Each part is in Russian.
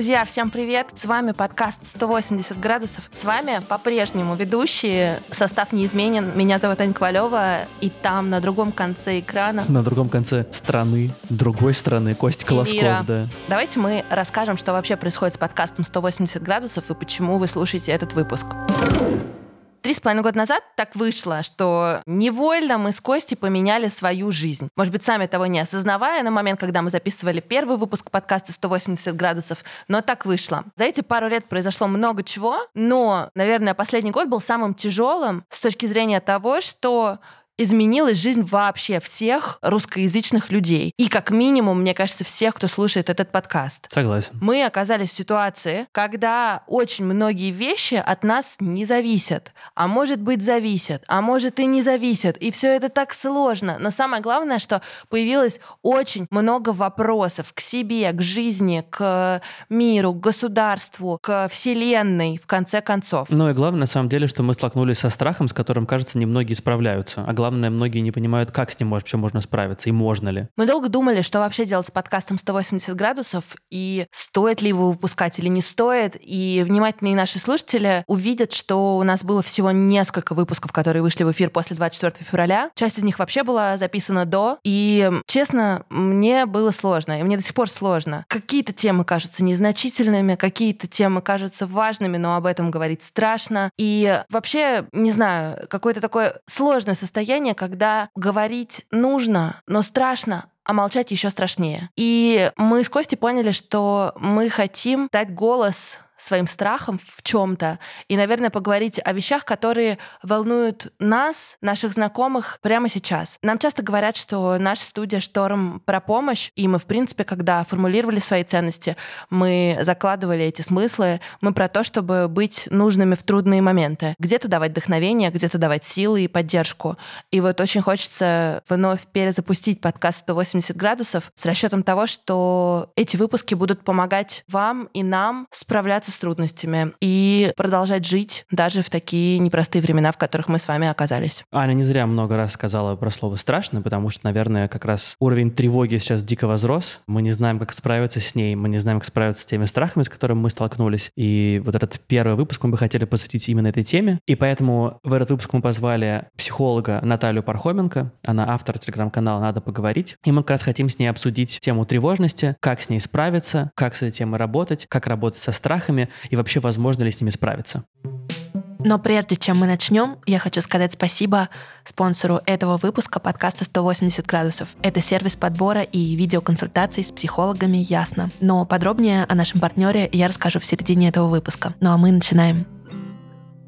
Друзья, всем привет! С вами подкаст «180 градусов». С вами по-прежнему ведущие. Состав неизменен. Меня зовут Аня Ковалева. И там, на другом конце экрана... На другом конце страны, другой страны, Костя Колосков, да. Давайте мы расскажем, что вообще происходит с подкастом «180 градусов» и почему вы слушаете этот выпуск. Три с половиной года назад так вышло, что невольно мы с Костей поменяли свою жизнь. Может быть, сами того не осознавая на момент, когда мы записывали первый выпуск подкаста «180 градусов», но так вышло. За эти пару лет произошло много чего, но, наверное, последний год был самым тяжелым с точки зрения того, что изменилась жизнь вообще всех русскоязычных людей. И как минимум, мне кажется, всех, кто слушает этот подкаст. Согласен. Мы оказались в ситуации, когда очень многие вещи от нас не зависят. А может быть, зависят, а может и не зависят. И все это так сложно. Но самое главное, что появилось очень много вопросов к себе, к жизни, к миру, к государству, к вселенной, в конце концов. Ну и главное, на самом деле, что мы столкнулись со страхом, с которым, кажется, немногие справляются. А главное, главное, многие не понимают, как с ним вообще можно справиться и можно ли. Мы долго думали, что вообще делать с подкастом 180 градусов и стоит ли его выпускать или не стоит. И внимательные наши слушатели увидят, что у нас было всего несколько выпусков, которые вышли в эфир после 24 февраля. Часть из них вообще была записана до. И, честно, мне было сложно, и мне до сих пор сложно. Какие-то темы кажутся незначительными, какие-то темы кажутся важными, но об этом говорить страшно. И вообще, не знаю, какое-то такое сложное состояние состояние, когда говорить нужно, но страшно, а молчать еще страшнее. И мы с Костей поняли, что мы хотим дать голос своим страхом в чем-то и, наверное, поговорить о вещах, которые волнуют нас, наших знакомых прямо сейчас. Нам часто говорят, что наша студия «Шторм» про помощь, и мы, в принципе, когда формулировали свои ценности, мы закладывали эти смыслы, мы про то, чтобы быть нужными в трудные моменты. Где-то давать вдохновение, где-то давать силы и поддержку. И вот очень хочется вновь перезапустить подкаст «180 градусов» с расчетом того, что эти выпуски будут помогать вам и нам справляться справляться с трудностями и продолжать жить даже в такие непростые времена, в которых мы с вами оказались. Аня не зря много раз сказала про слово «страшно», потому что, наверное, как раз уровень тревоги сейчас дико возрос. Мы не знаем, как справиться с ней, мы не знаем, как справиться с теми страхами, с которыми мы столкнулись. И вот этот первый выпуск мы бы хотели посвятить именно этой теме. И поэтому в этот выпуск мы позвали психолога Наталью Пархоменко. Она автор телеграм-канала «Надо поговорить». И мы как раз хотим с ней обсудить тему тревожности, как с ней справиться, как с этой темой работать, как работать со страхами, проблемами и вообще возможно ли с ними справиться. Но прежде чем мы начнем, я хочу сказать спасибо спонсору этого выпуска подкаста «180 градусов». Это сервис подбора и видеоконсультаций с психологами «Ясно». Но подробнее о нашем партнере я расскажу в середине этого выпуска. Ну а мы начинаем.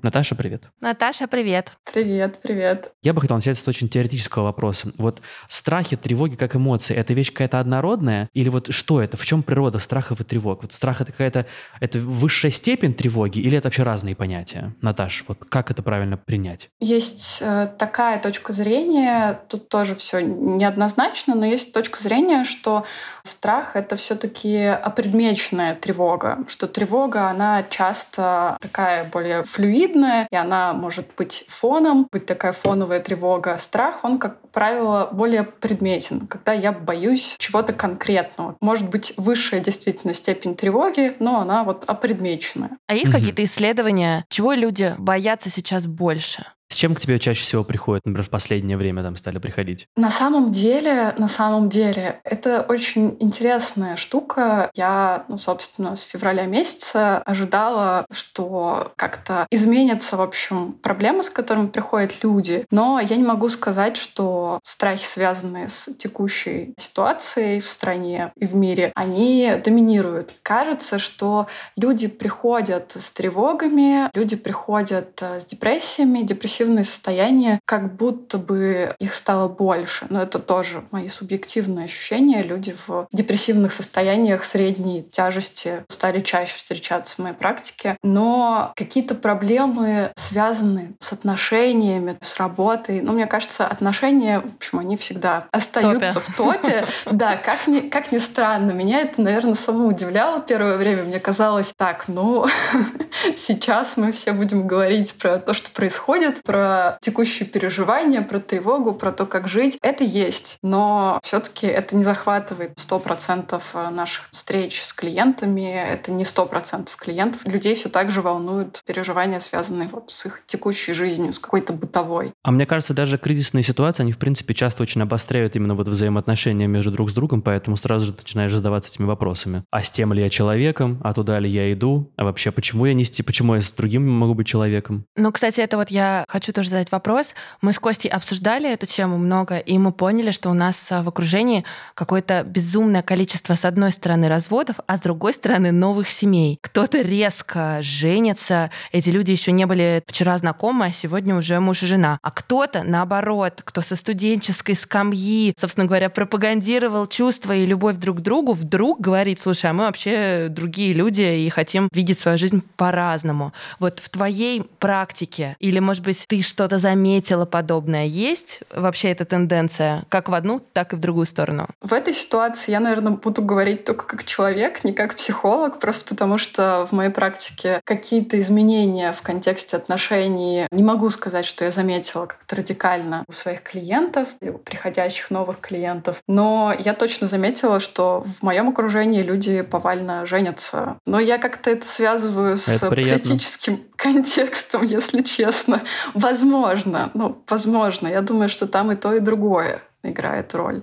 Наташа, привет. Наташа, привет. Привет, привет. Я бы хотел начать с очень теоретического вопроса. Вот страхи, тревоги как эмоции, это вещь какая-то однородная? Или вот что это? В чем природа страхов и тревог? Вот страх это какая-то, это высшая степень тревоги или это вообще разные понятия? Наташ, вот как это правильно принять? Есть э, такая точка зрения, тут тоже все неоднозначно, но есть точка зрения, что страх — это все таки опредмеченная тревога, что тревога, она часто такая более флюидная, очевидная, и она может быть фоном, быть такая фоновая тревога. Страх, он, как правило, более предметен, когда я боюсь чего-то конкретного. Может быть, высшая действительно степень тревоги, но она вот опредмеченная. А есть угу. какие-то исследования, чего люди боятся сейчас больше? С чем к тебе чаще всего приходят, например, в последнее время там стали приходить? На самом деле, на самом деле, это очень интересная штука. Я, ну, собственно, с февраля месяца ожидала, что как-то изменятся, в общем, проблемы, с которыми приходят люди. Но я не могу сказать, что страхи, связанные с текущей ситуацией в стране и в мире, они доминируют. Кажется, что люди приходят с тревогами, люди приходят э, с депрессиями, депрессивными депрессивные состояния, как будто бы их стало больше. Но это тоже мои субъективные ощущения. Люди в депрессивных состояниях средней тяжести стали чаще встречаться в моей практике. Но какие-то проблемы связаны с отношениями, с работой. Ну, мне кажется, отношения, в общем, они всегда остаются в топе. Да, как ни, как ни странно. Меня это, наверное, само удивляло первое время. Мне казалось, так, ну, сейчас мы все будем говорить про то, что происходит, про текущие переживания, про тревогу, про то, как жить. Это есть, но все таки это не захватывает 100% э, наших встреч с клиентами, это не 100% клиентов. Людей все так же волнуют переживания, связанные вот с их текущей жизнью, с какой-то бытовой. А мне кажется, даже кризисные ситуации, они, в принципе, часто очень обостряют именно вот взаимоотношения между друг с другом, поэтому сразу же начинаешь задаваться этими вопросами. А с тем ли я человеком? А туда ли я иду? А вообще, почему я нести? Почему я с другим могу быть человеком? Ну, кстати, это вот я хочу тоже задать вопрос. Мы с Костей обсуждали эту тему много, и мы поняли, что у нас а, в окружении какое-то безумное количество, с одной стороны, разводов, а с другой стороны, новых семей. Кто-то резко женится, эти люди еще не были вчера знакомы, а сегодня уже муж и жена. А кто-то, наоборот, кто со студенческой скамьи, собственно говоря, пропагандировал чувства и любовь друг к другу, вдруг говорит, слушай, а мы вообще другие люди и хотим видеть свою жизнь по-разному. Вот в твоей практике, или, может быть, ты что-то заметила подобное, есть вообще эта тенденция как в одну, так и в другую сторону? В этой ситуации я, наверное, буду говорить только как человек, не как психолог, просто потому что в моей практике какие-то изменения в контексте отношений не могу сказать, что я заметила как-то радикально у своих клиентов у приходящих новых клиентов. Но я точно заметила, что в моем окружении люди повально женятся. Но я как-то это связываю с это политическим контекстом, если честно. Возможно, ну, возможно. Я думаю, что там и то, и другое играет роль.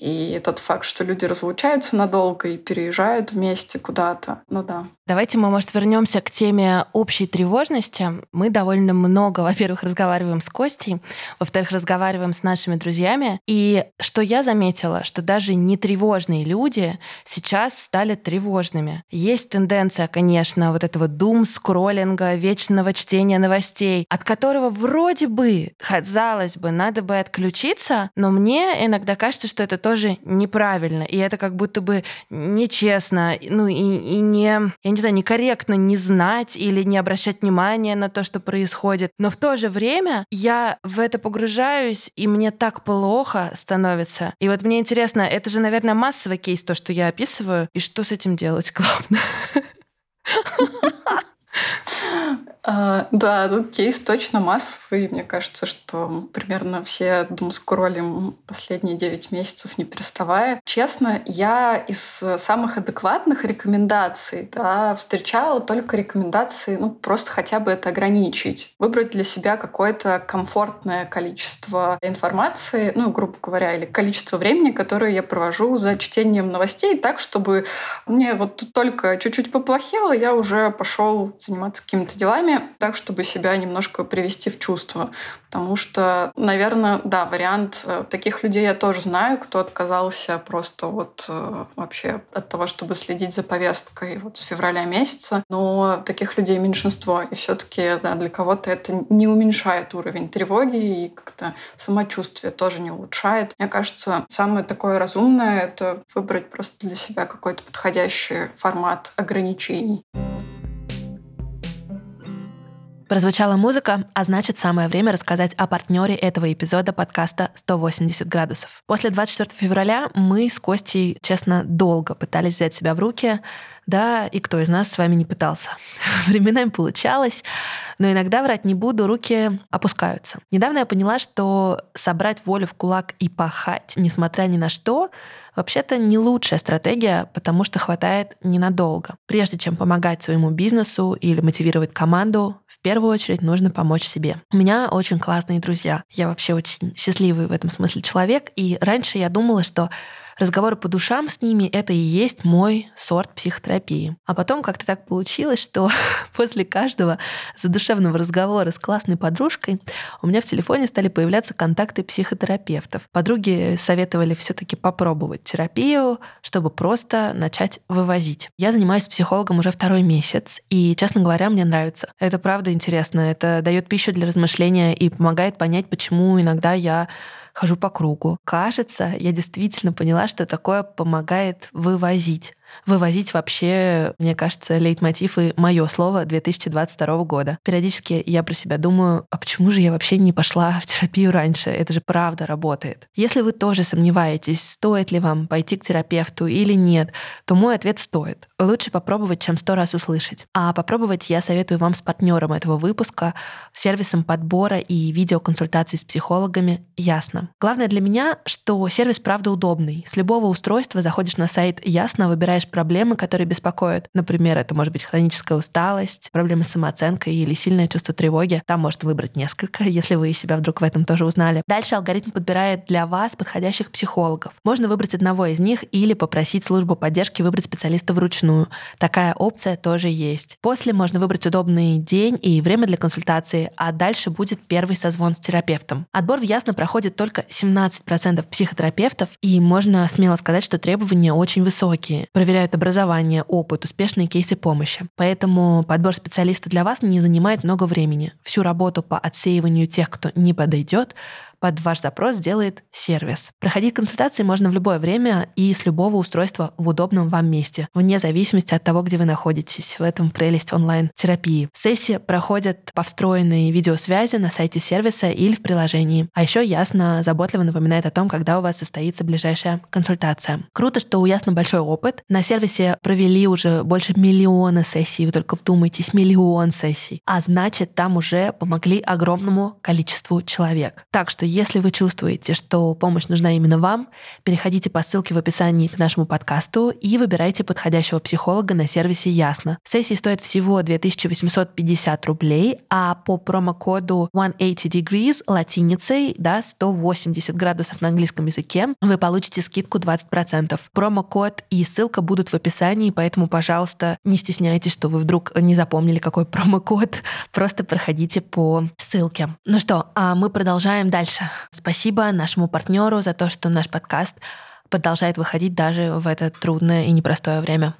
И тот факт, что люди разлучаются надолго и переезжают вместе куда-то, ну да. Давайте мы, может, вернемся к теме общей тревожности. Мы довольно много, во-первых, разговариваем с Костей, во-вторых, разговариваем с нашими друзьями. И что я заметила, что даже не тревожные люди сейчас стали тревожными. Есть тенденция, конечно, вот этого дум-скроллинга, вечного чтения новостей, от которого вроде бы, казалось бы, надо бы отключиться, но мне иногда кажется, что это тоже неправильно. И это как будто бы нечестно, ну и, и не, я не знаю, некорректно не знать или не обращать внимания на то, что происходит. Но в то же время я в это погружаюсь, и мне так плохо становится. И вот мне интересно, это же, наверное, массовый кейс, то, что я описываю, и что с этим делать главное? А, да, кейс точно массовый. Мне кажется, что примерно все думскроллим последние 9 месяцев не переставая. Честно, я из самых адекватных рекомендаций да, встречала только рекомендации, ну, просто хотя бы это ограничить. Выбрать для себя какое-то комфортное количество информации, ну, грубо говоря, или количество времени, которое я провожу за чтением новостей, так, чтобы мне вот только чуть-чуть поплохело, я уже пошел заниматься какими-то делами, так, чтобы себя немножко привести в чувство. Потому что, наверное, да, вариант э, таких людей я тоже знаю, кто отказался просто вот э, вообще от того, чтобы следить за повесткой вот с февраля месяца. Но таких людей меньшинство. И все таки да, для кого-то это не уменьшает уровень тревоги и как-то самочувствие тоже не улучшает. Мне кажется, самое такое разумное — это выбрать просто для себя какой-то подходящий формат ограничений. Прозвучала музыка, а значит самое время рассказать о партнере этого эпизода подкаста «180 градусов». После 24 февраля мы с Костей, честно, долго пытались взять себя в руки, да, и кто из нас с вами не пытался. Временами получалось, но иногда, врать не буду, руки опускаются. Недавно я поняла, что собрать волю в кулак и пахать, несмотря ни на что, вообще-то не лучшая стратегия, потому что хватает ненадолго. Прежде чем помогать своему бизнесу или мотивировать команду, в первую очередь нужно помочь себе. У меня очень классные друзья. Я вообще очень счастливый в этом смысле человек. И раньше я думала, что разговоры по душам с ними — это и есть мой сорт психотерапии. А потом как-то так получилось, что после каждого задушевного разговора с классной подружкой у меня в телефоне стали появляться контакты психотерапевтов. Подруги советовали все таки попробовать терапию, чтобы просто начать вывозить. Я занимаюсь психологом уже второй месяц, и, честно говоря, мне нравится. Это правда интересно, это дает пищу для размышления и помогает понять, почему иногда я хожу по кругу. Кажется, я действительно поняла, что такое помогает вывозить. Вывозить вообще, мне кажется, лейтмотив и мое слово 2022 года. Периодически я про себя думаю, а почему же я вообще не пошла в терапию раньше? Это же правда работает. Если вы тоже сомневаетесь, стоит ли вам пойти к терапевту или нет, то мой ответ стоит. Лучше попробовать, чем сто раз услышать. А попробовать я советую вам с партнером этого выпуска, сервисом подбора и видеоконсультаций с психологами «Ясно». Главное для меня, что сервис правда удобный. С любого устройства заходишь на сайт «Ясно», выбираешь проблемы, которые беспокоят. Например, это может быть хроническая усталость, проблемы с самооценкой или сильное чувство тревоги. Там можно выбрать несколько, если вы себя вдруг в этом тоже узнали. Дальше алгоритм подбирает для вас подходящих психологов. Можно выбрать одного из них или попросить службу поддержки выбрать специалиста вручную. Такая опция тоже есть. После можно выбрать удобный день и время для консультации, а дальше будет первый созвон с терапевтом. Отбор в Ясно проходит только 17% психотерапевтов, и можно смело сказать, что требования очень высокие. Проверяют образование, опыт, успешные кейсы помощи. Поэтому подбор специалиста для вас не занимает много времени. Всю работу по отсеиванию тех, кто не подойдет, под ваш запрос сделает сервис. Проходить консультации можно в любое время и с любого устройства в удобном вам месте, вне зависимости от того, где вы находитесь. В этом прелесть онлайн-терапии. Сессии проходят по встроенной видеосвязи на сайте сервиса или в приложении. А еще Ясно заботливо напоминает о том, когда у вас состоится ближайшая консультация. Круто, что у Ясно большой опыт. На сервисе провели уже больше миллиона сессий. Вы только вдумайтесь, миллион сессий. А значит, там уже помогли огромному количеству человек. Так что если вы чувствуете, что помощь нужна именно вам, переходите по ссылке в описании к нашему подкасту и выбирайте подходящего психолога на сервисе Ясно. Сессии стоят всего 2850 рублей, а по промокоду 180 degrees латиницей, да, 180 градусов на английском языке, вы получите скидку 20%. Промокод и ссылка будут в описании, поэтому, пожалуйста, не стесняйтесь, что вы вдруг не запомнили, какой промокод. Просто проходите по ссылке. Ну что, а мы продолжаем дальше дальше. Спасибо нашему партнеру за то, что наш подкаст продолжает выходить даже в это трудное и непростое время.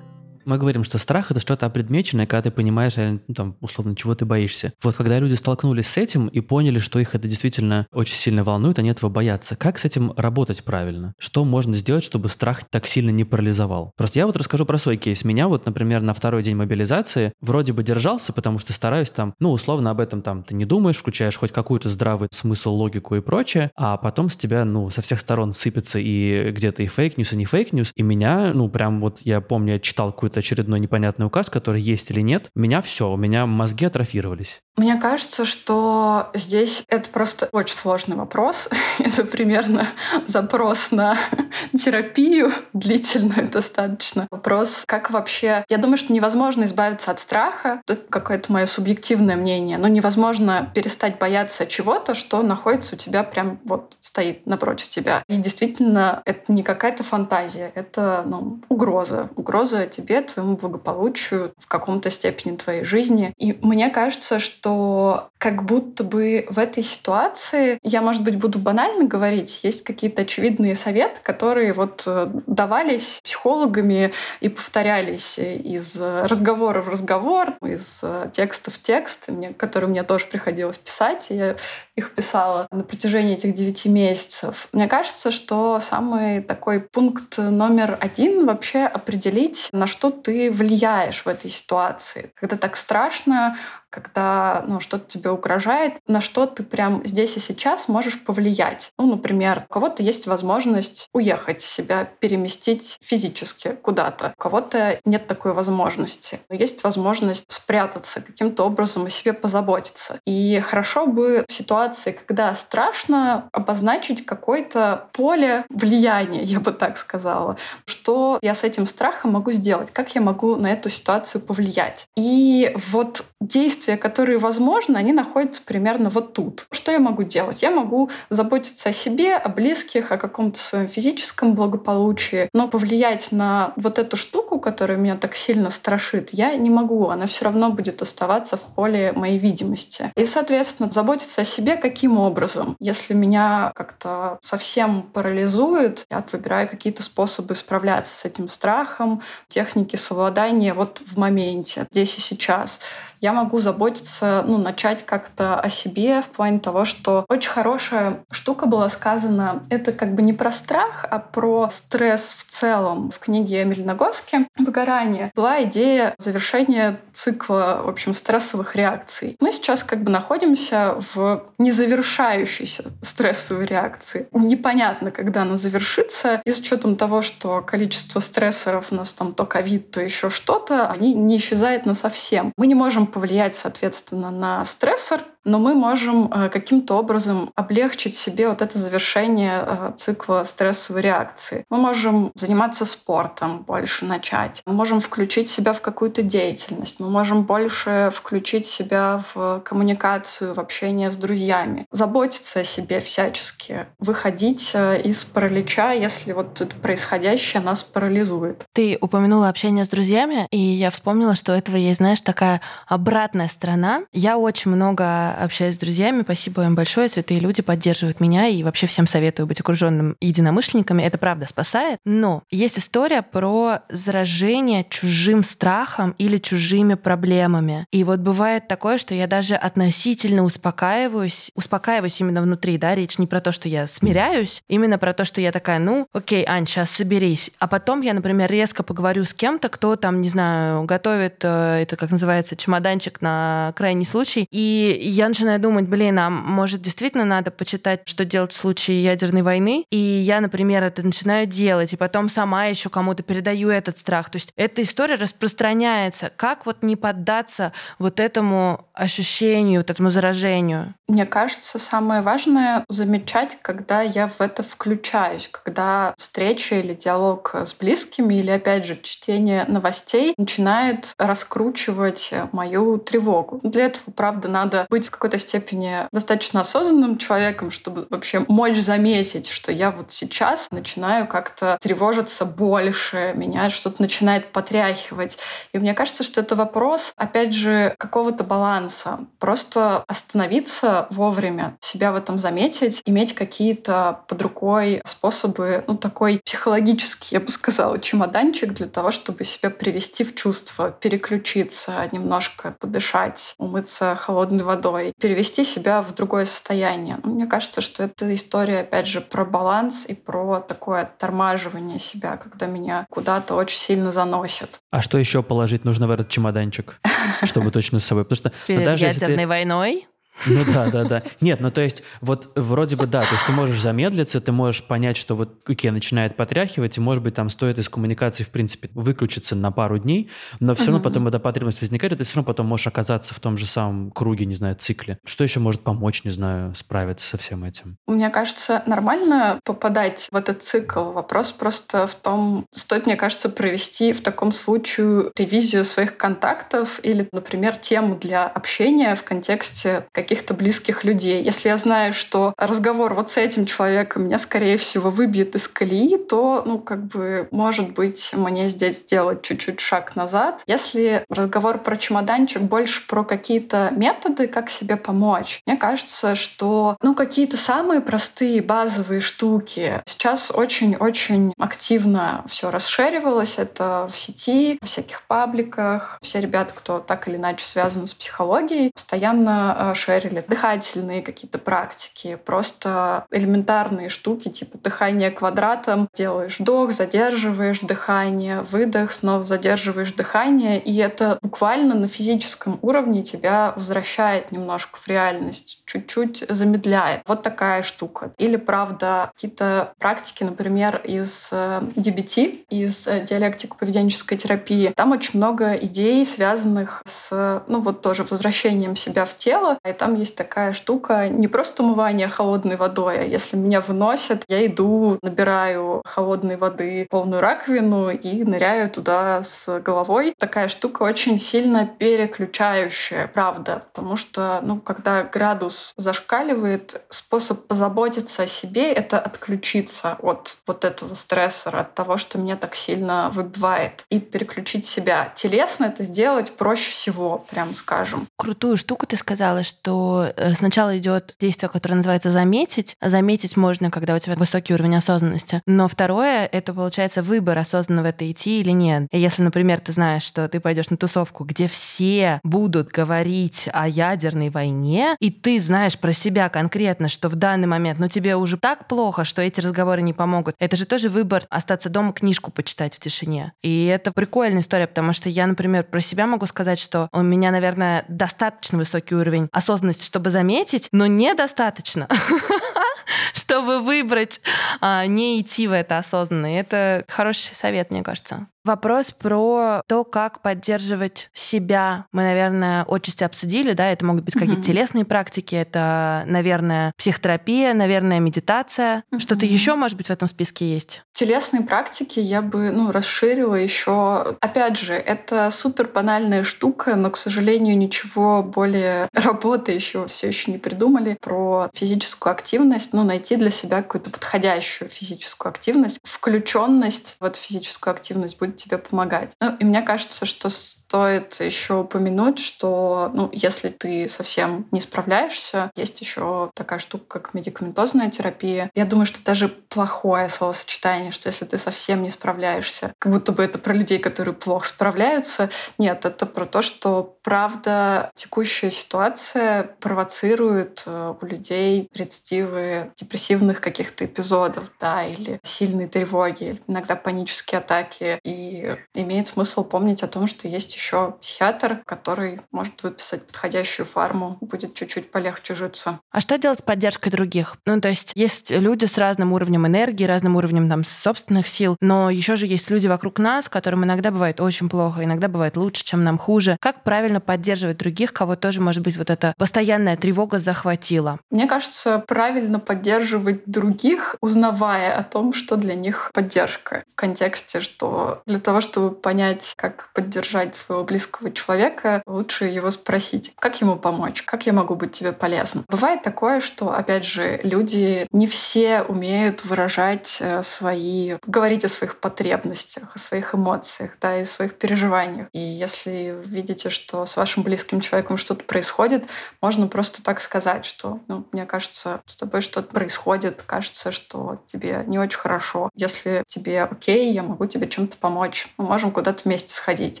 Мы говорим, что страх — это что-то опредмеченное, когда ты понимаешь, ну, там, условно, чего ты боишься. Вот когда люди столкнулись с этим и поняли, что их это действительно очень сильно волнует, они этого боятся. Как с этим работать правильно? Что можно сделать, чтобы страх так сильно не парализовал? Просто я вот расскажу про свой кейс. Меня вот, например, на второй день мобилизации вроде бы держался, потому что стараюсь там, ну, условно, об этом там ты не думаешь, включаешь хоть какую-то здравый смысл, логику и прочее, а потом с тебя, ну, со всех сторон сыпется и где-то и fake news, и не fake news, и меня, ну, прям вот я помню, я читал какую-то очередной непонятный указ, который есть или нет, у меня все, у меня мозги атрофировались. Мне кажется, что здесь это просто очень сложный вопрос. это примерно запрос на терапию длительную достаточно. Вопрос, как вообще... Я думаю, что невозможно избавиться от страха. Это какое-то мое субъективное мнение. Но невозможно перестать бояться чего-то, что находится у тебя прям вот стоит напротив тебя. И действительно, это не какая-то фантазия. Это ну, угроза. Угроза тебе, твоему благополучию, в каком-то степени твоей жизни. И мне кажется, что как будто бы в этой ситуации, я, может быть, буду банально говорить, есть какие-то очевидные советы, которые вот э, давались психологами и повторялись из разговора в разговор, из э, текста в текст, которые мне тоже приходилось писать. И я их писала на протяжении этих девяти месяцев. Мне кажется, что самый такой пункт номер один вообще определить, на что ты влияешь в этой ситуации. Когда так страшно, когда ну, что-то тебе угрожает, на что ты прям здесь и сейчас можешь повлиять. Ну, например, у кого-то есть возможность уехать, себя переместить физически куда-то. У кого-то нет такой возможности. Но есть возможность спрятаться, каким-то образом о себе позаботиться. И хорошо бы в ситуации, когда страшно, обозначить какое-то поле влияния, я бы так сказала. Что я с этим страхом могу сделать? Как я могу на эту ситуацию повлиять? И вот действие действия, которые возможны, они находятся примерно вот тут. Что я могу делать? Я могу заботиться о себе, о близких, о каком-то своем физическом благополучии, но повлиять на вот эту штуку, которая меня так сильно страшит, я не могу. Она все равно будет оставаться в поле моей видимости. И, соответственно, заботиться о себе каким образом? Если меня как-то совсем парализует, я выбираю какие-то способы справляться с этим страхом, техники совладания вот в моменте, здесь и сейчас. Я могу заботиться, ну, начать как-то о себе в плане того, что очень хорошая штука была сказана. Это как бы не про страх, а про стресс в целом. В книге Эмили Нагоски «Выгорание» была идея завершения цикла, в общем, стрессовых реакций. Мы сейчас как бы находимся в незавершающейся стрессовой реакции. Непонятно, когда она завершится. И с учетом того, что количество стрессоров у нас там то ковид, то еще что-то, они не исчезают на совсем. Мы не можем повлиять, соответственно, на стрессор, но мы можем э, каким-то образом облегчить себе вот это завершение э, цикла стрессовой реакции. Мы можем заниматься спортом, больше начать. Мы можем включить себя в какую-то деятельность. Мы можем больше включить себя в коммуникацию, в общение с друзьями. Заботиться о себе всячески. Выходить э, из паралича, если вот это происходящее нас парализует. Ты упомянула общение с друзьями, и я вспомнила, что у этого есть, знаешь, такая обратная сторона. Я очень много общаюсь с друзьями. Спасибо им большое. Святые люди поддерживают меня и вообще всем советую быть окруженным единомышленниками. Это правда спасает. Но есть история про заражение чужим страхом или чужими проблемами. И вот бывает такое, что я даже относительно успокаиваюсь, успокаиваюсь именно внутри, да, речь не про то, что я смиряюсь, именно про то, что я такая, ну, окей, Ань, сейчас соберись. А потом я, например, резко поговорю с кем-то, кто там, не знаю, готовит, э, это как называется, чемоданчик на крайний случай, и я начинаю думать, блин, а может действительно надо почитать, что делать в случае ядерной войны? И я, например, это начинаю делать, и потом сама еще кому-то передаю этот страх. То есть эта история распространяется. Как вот не поддаться вот этому ощущению, вот этому заражению? Мне кажется, самое важное замечать, когда я в это включаюсь, когда встреча или диалог с близкими, или, опять же, чтение новостей начинает раскручивать мою тревогу. Для этого, правда, надо быть в какой-то степени достаточно осознанным человеком, чтобы вообще мочь заметить, что я вот сейчас начинаю как-то тревожиться больше, меня что-то начинает потряхивать. И мне кажется, что это вопрос, опять же, какого-то баланса. Просто остановиться вовремя, себя в этом заметить, иметь какие-то под рукой способы, ну, такой психологический, я бы сказала, чемоданчик для того, чтобы себя привести в чувство, переключиться, немножко подышать, умыться холодной водой, и перевести себя в другое состояние. Ну, мне кажется, что это история, опять же, про баланс и про такое оттормаживание себя, когда меня куда-то очень сильно заносит. А что еще положить нужно в этот чемоданчик, чтобы точно с собой? Потому что Перед даже ядерной войной ну да, да, да. Нет, ну то есть вот вроде бы да, то есть ты можешь замедлиться, ты можешь понять, что вот окей, начинает потряхивать, и может быть там стоит из коммуникации в принципе выключиться на пару дней, но все равно потом эта потребность возникает, и ты все равно потом можешь оказаться в том же самом круге, не знаю, цикле. Что еще может помочь, не знаю, справиться со всем этим? Мне кажется, нормально попадать в этот цикл. Вопрос просто в том, стоит, мне кажется, провести в таком случае ревизию своих контактов или, например, тему для общения в контексте каких-то близких людей. Если я знаю, что разговор вот с этим человеком меня, скорее всего, выбьет из колеи, то, ну, как бы, может быть, мне здесь сделать чуть-чуть шаг назад. Если разговор про чемоданчик больше про какие-то методы, как себе помочь, мне кажется, что, ну, какие-то самые простые базовые штуки сейчас очень-очень активно все расширивалось. Это в сети, в всяких пабликах. Все ребята, кто так или иначе связан с психологией, постоянно шерят шерили дыхательные какие-то практики, просто элементарные штуки, типа дыхание квадратом. Делаешь вдох, задерживаешь дыхание, выдох, снова задерживаешь дыхание, и это буквально на физическом уровне тебя возвращает немножко в реальность, чуть-чуть замедляет. Вот такая штука. Или, правда, какие-то практики, например, из DBT, э, из э, диалектико-поведенческой терапии. Там очень много идей, связанных с, ну вот тоже возвращением себя в тело. И там есть такая штука, не просто умывание холодной водой, а если меня выносят, я иду, набираю холодной воды полную раковину и ныряю туда с головой. Такая штука очень сильно переключающая, правда, потому что, ну, когда градус зашкаливает, способ позаботиться о себе — это отключиться от вот этого стрессора, от того, что меня так сильно выбивает, и переключить себя. Телесно это сделать проще всего, прям скажем. Крутую штуку ты сказала, что что э, сначала идет действие, которое называется заметить. Заметить можно, когда у тебя высокий уровень осознанности. Но второе — это, получается, выбор, осознанно в это идти или нет. Если, например, ты знаешь, что ты пойдешь на тусовку, где все будут говорить о ядерной войне, и ты знаешь про себя конкретно, что в данный момент, ну, тебе уже так плохо, что эти разговоры не помогут. Это же тоже выбор остаться дома, книжку почитать в тишине. И это прикольная история, потому что я, например, про себя могу сказать, что у меня, наверное, достаточно высокий уровень осознанности, чтобы заметить, но недостаточно чтобы выбрать а, не идти в это осознанно. Это хороший совет, мне кажется. Вопрос про то, как поддерживать себя. Мы, наверное, отчасти обсудили, да, это могут быть какие-то телесные практики, это, наверное, психотерапия, наверное, медитация. Что-то еще, может быть, в этом списке есть? Телесные практики я бы, ну, расширила еще. Опять же, это супер банальная штука, но, к сожалению, ничего более работающего все еще не придумали про физическую активность. Ну, найти для себя какую-то подходящую физическую активность, включенность в эту физическую активность будет тебе помогать. Ну, и мне кажется, что стоит еще упомянуть, что ну, если ты совсем не справляешься, есть еще такая штука, как медикаментозная терапия. Я думаю, что даже плохое словосочетание, что если ты совсем не справляешься, как будто бы это про людей, которые плохо справляются. Нет, это про то, что правда текущая ситуация провоцирует э, у людей рецидивы депрессивных каких-то эпизодов, да, или сильные тревоги, иногда панические атаки. И имеет смысл помнить о том, что есть еще психиатр, который может выписать подходящую фарму, будет чуть-чуть полегче житься. А что делать с поддержкой других? Ну, то есть есть люди с разным уровнем энергии, разным уровнем там собственных сил, но еще же есть люди вокруг нас, которым иногда бывает очень плохо, иногда бывает лучше, чем нам хуже. Как правильно поддерживать других, кого тоже, может быть, вот эта постоянная тревога захватила? Мне кажется, правильно поддерживать других, узнавая о том, что для них поддержка. В контексте, что для того, чтобы понять, как поддержать своего близкого человека, лучше его спросить, как ему помочь, как я могу быть тебе полезным. Бывает такое, что, опять же, люди не все умеют выражать э, свои, говорить о своих потребностях, о своих эмоциях, да, и своих переживаниях. И если видите, что с вашим близким человеком что-то происходит, можно просто так сказать, что, ну, мне кажется, с тобой что-то происходит, кажется, что тебе не очень хорошо. Если тебе окей, я могу тебе чем-то помочь. Мы можем куда-то вместе сходить.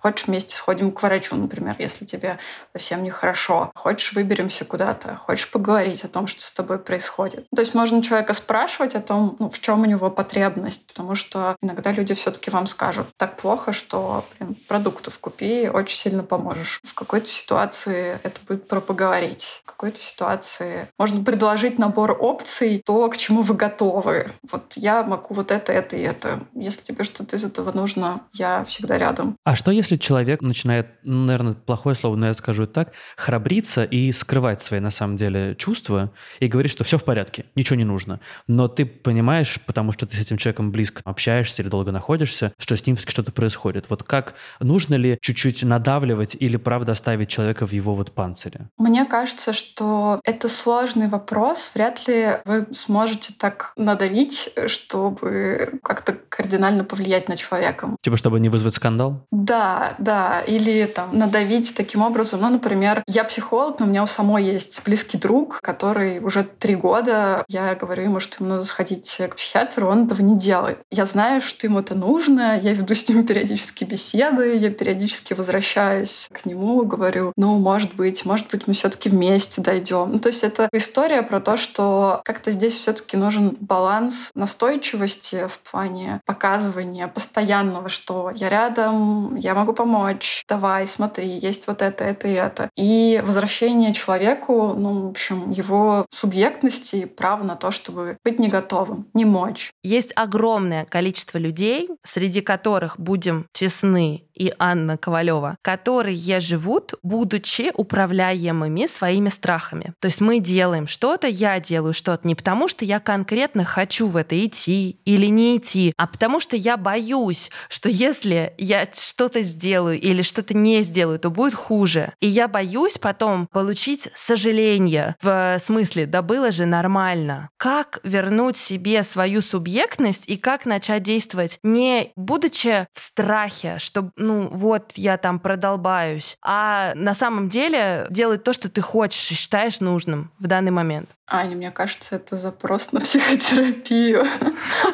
Хочешь вместе сходим к врачу, например, если тебе совсем нехорошо. Хочешь выберемся куда-то. Хочешь поговорить о том, что с тобой происходит. То есть можно человека спрашивать о том, ну, в чем у него потребность, потому что иногда люди все-таки вам скажут, так плохо, что блин, продуктов купи, очень сильно поможешь. В какой-то ситуации это будет про поговорить. В какой-то ситуации можно предложить набор опций, то, к чему вы готовы. Вот я могу вот это, это и это. Если тебе что-то из этого нужно, я всегда рядом. А что если человек начинает, ну, наверное, плохое слово, но я скажу так, храбриться и скрывать свои на самом деле чувства и говорить, что все в порядке, ничего не нужно. Но ты понимаешь, потому что ты с этим человеком близко общаешься или долго находишься, что с ним все-таки что-то происходит. Вот как нужно ли чуть-чуть надавливать или правда оставить человека в его вот панцире? Мне кажется, что это сложный вопрос. Вряд ли вы сможете так надавить, чтобы как-то кардинально повлиять на человека. Типа, чтобы не вызвать скандал? Да, да. Или там надавить таким образом. Ну, например, я психолог, но у меня у самой есть близкий друг, который уже три года, я говорю ему, что ему надо сходить к психиатру, он этого не делает. Я знаю, что ему это нужно, я веду с ним периодически беседы, я периодически возвращаюсь к нему, говорю, ну, может быть, может быть, мы все таки вместе дойдем. Ну, то есть это история про то, что как-то здесь все таки нужен баланс настойчивости в плане показывания постоянного, что я рядом, я могу помочь, давай, смотри, есть вот это, это и это. И возвращение человеку, ну, в общем, его субъектности и на то, чтобы быть не готовым, не мочь. Есть огромное количество людей, среди которых, будем честны, и Анна Ковалева, которые живут, будучи управляемыми своими страхами. То есть мы делаем что-то, я делаю что-то не потому, что я конкретно хочу в это идти или не идти, а потому что я боюсь, что если я что-то сделаю, сделаю или что-то не сделаю, то будет хуже. И я боюсь потом получить сожаление в смысле, да было же нормально. Как вернуть себе свою субъектность и как начать действовать, не будучи в страхе, что, ну, вот я там продолбаюсь, а на самом деле делать то, что ты хочешь и считаешь нужным в данный момент. Аня, мне кажется, это запрос на психотерапию.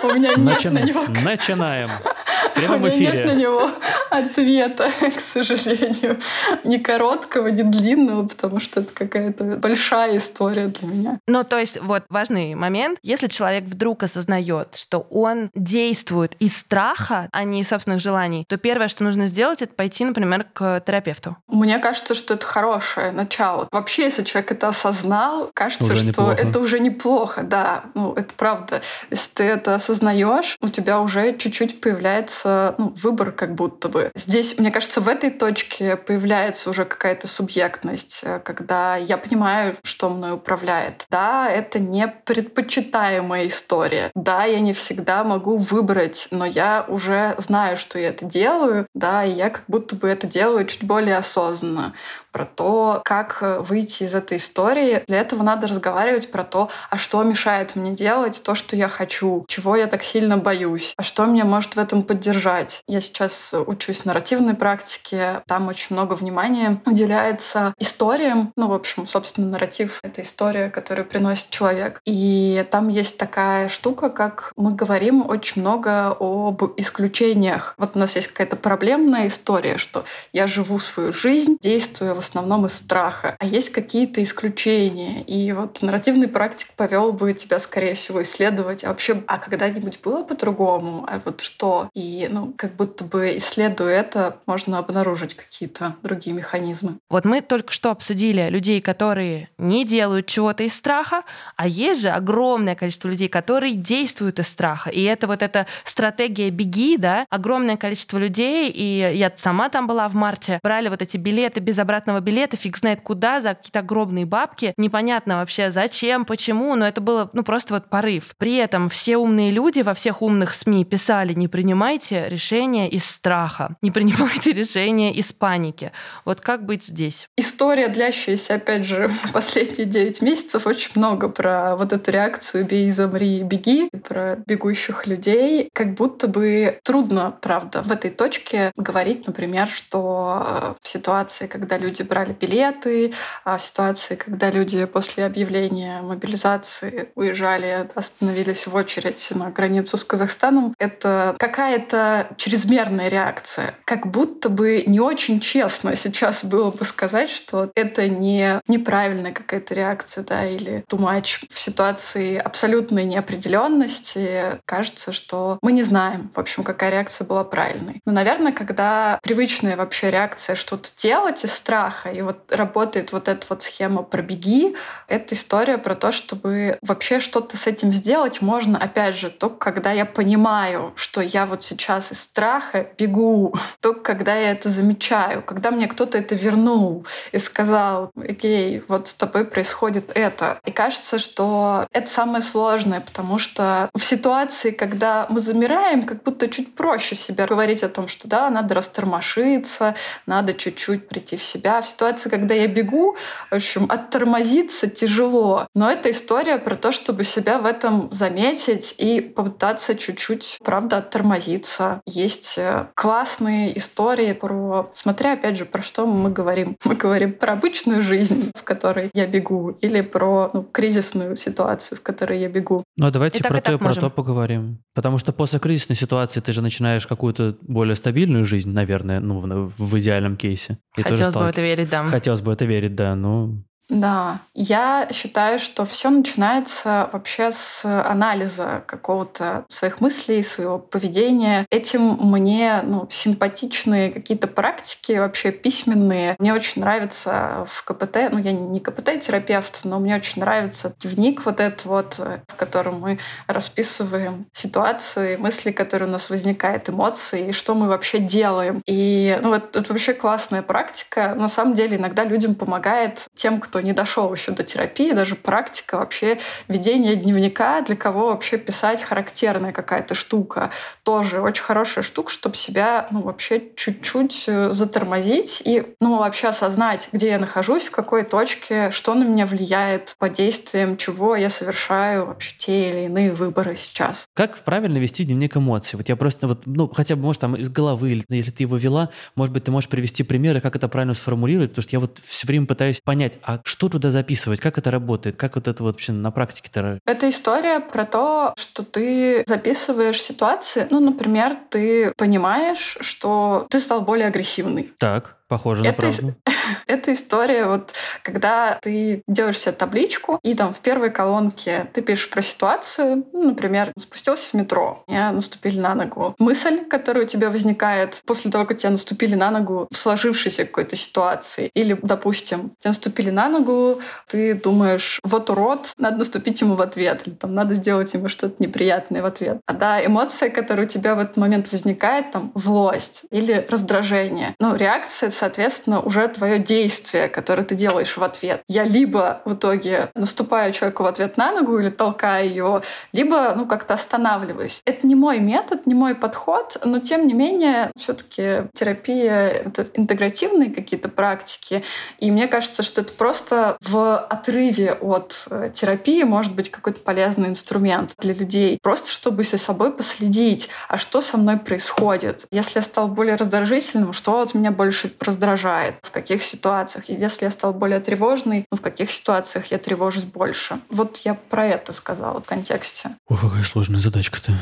У меня нет на него... Начинаем. Прямом эфире. нет на него ответа, к сожалению. Ни короткого, ни длинного, потому что это какая-то большая история для меня. Ну, то есть, вот важный момент. Если человек вдруг осознает, что он действует из страха, а не из собственных желаний, то первое, что нужно сделать, это пойти, например, к терапевту. Мне кажется, что это хорошее начало. Вообще, если человек это осознал, кажется, уже что неплохо. это уже неплохо, да. Ну, это правда. Если ты это осознаешь, у тебя уже чуть-чуть появляется ну, выбор как будто бы. Здесь, мне кажется, в этой точке появляется уже какая-то субъектность, э, когда я понимаю, что мной управляет. Да, это не предпочитаемая история. Да, я не всегда могу выбрать, но я уже знаю, что я это делаю, да, и я как будто бы это делаю чуть более осознанно про то, как э, выйти из этой истории. Для этого надо разговаривать про то, а что мешает мне делать то, что я хочу, чего я так сильно боюсь, а что меня может в этом поддержать. Я сейчас учусь нарративной практике, там очень много внимания уделяется историям. Ну, в общем, собственно, нарратив — это история, которую приносит человек. И там есть такая штука, как мы говорим очень много об исключениях. Вот у нас есть какая-то проблемная история, что я живу свою жизнь, действуя в основном из страха. А есть какие-то исключения. И вот нарративный практик повел бы тебя, скорее всего, исследовать. А вообще, а когда-нибудь было по-другому? А вот что? И, ну, как будто бы исследуя это, можно обнаружить какие-то другие механизмы. Вот мы только что обсудили людей, которые не делают чего-то из страха, а есть же огромное количество людей, которые действуют из страха. И это вот эта стратегия «беги», да, огромное количество людей, и я сама там была в марте, брали вот эти билеты без обратного обратного билета, фиг знает куда, за какие-то огромные бабки. Непонятно вообще зачем, почему, но это было ну просто вот порыв. При этом все умные люди во всех умных СМИ писали, не принимайте решения из страха, не принимайте решения из паники. Вот как быть здесь? История, длящаяся, опять же, последние 9 месяцев, очень много про вот эту реакцию «бей, замри, беги», про бегущих людей. Как будто бы трудно, правда, в этой точке говорить, например, что в ситуации, когда люди брали билеты, а ситуации, когда люди после объявления мобилизации уезжали, остановились в очередь на границу с Казахстаном, это какая-то чрезмерная реакция. Как будто бы не очень честно сейчас было бы сказать, что это не неправильная какая-то реакция, да, или too much. В ситуации абсолютной неопределенности кажется, что мы не знаем, в общем, какая реакция была правильной. Но, наверное, когда привычная вообще реакция что-то делать из страха, страха. И вот работает вот эта вот схема «пробеги». Это история про то, чтобы вообще что-то с этим сделать можно, опять же, только когда я понимаю, что я вот сейчас из страха бегу, только когда я это замечаю, когда мне кто-то это вернул и сказал, окей, вот с тобой происходит это. И кажется, что это самое сложное, потому что в ситуации, когда мы замираем, как будто чуть проще себя говорить о том, что да, надо растормошиться, надо чуть-чуть прийти в себя, в ситуации, когда я бегу, в общем, оттормозиться тяжело. Но это история про то, чтобы себя в этом заметить и попытаться чуть-чуть, правда, оттормозиться. Есть э, классные истории про... Смотря, опять же, про что мы говорим. Мы говорим про обычную жизнь, в которой я бегу, или про ну, кризисную ситуацию, в которой я бегу. Ну, а давайте и про то и про то поговорим. Потому что после кризисной ситуации ты же начинаешь какую-то более стабильную жизнь, наверное, ну, в, в идеальном кейсе. И Хотелось бы в это верить, да. Хотелось бы это верить, да, но да, я считаю, что все начинается вообще с анализа какого-то своих мыслей, своего поведения. Этим мне ну, симпатичные какие-то практики вообще письменные. Мне очень нравится в КПТ, ну я не КПТ-терапевт, но мне очень нравится дневник вот этот вот, в котором мы расписываем ситуации, мысли, которые у нас возникают, эмоции, и что мы вообще делаем. И ну, вот, это вообще классная практика. На самом деле иногда людям помогает тем, кто кто не дошел еще до терапии, даже практика вообще ведения дневника, для кого вообще писать характерная какая-то штука, тоже очень хорошая штука, чтобы себя ну, вообще чуть-чуть э, затормозить и ну, вообще осознать, где я нахожусь, в какой точке, что на меня влияет, под действием чего я совершаю вообще те или иные выборы сейчас. Как правильно вести дневник эмоций? Вот я просто вот, ну, хотя бы, может, там из головы, или если ты его вела, может быть, ты можешь привести примеры, как это правильно сформулировать, потому что я вот все время пытаюсь понять, а что туда записывать, как это работает, как вот это вот вообще на практике-то? Это история про то, что ты записываешь ситуации, ну, например, ты понимаешь, что ты стал более агрессивный. Так. Похоже на это, правду. Это история, вот когда ты делаешь себе табличку, и там в первой колонке ты пишешь про ситуацию, ну, например, спустился в метро, меня наступили на ногу. Мысль, которая у тебя возникает после того, как тебя наступили на ногу в сложившейся какой-то ситуации. Или, допустим, тебя наступили на ногу, ты думаешь, вот урод, надо наступить ему в ответ, или там надо сделать ему что-то неприятное в ответ. А да, эмоция, которая у тебя в этот момент возникает, там, злость или раздражение. Ну, реакция соответственно, уже твое действие, которое ты делаешь в ответ. Я либо в итоге наступаю человеку в ответ на ногу или толкаю ее, либо ну как-то останавливаюсь. Это не мой метод, не мой подход, но тем не менее все-таки терапия — это интегративные какие-то практики, и мне кажется, что это просто в отрыве от э, терапии может быть какой-то полезный инструмент для людей, просто чтобы за собой последить, а что со мной происходит. Если я стал более раздражительным, что от меня больше раздражает, в каких ситуациях. И если я стал более тревожный, ну, в каких ситуациях я тревожусь больше. Вот я про это сказала в контексте. Ох, какая сложная задачка-то.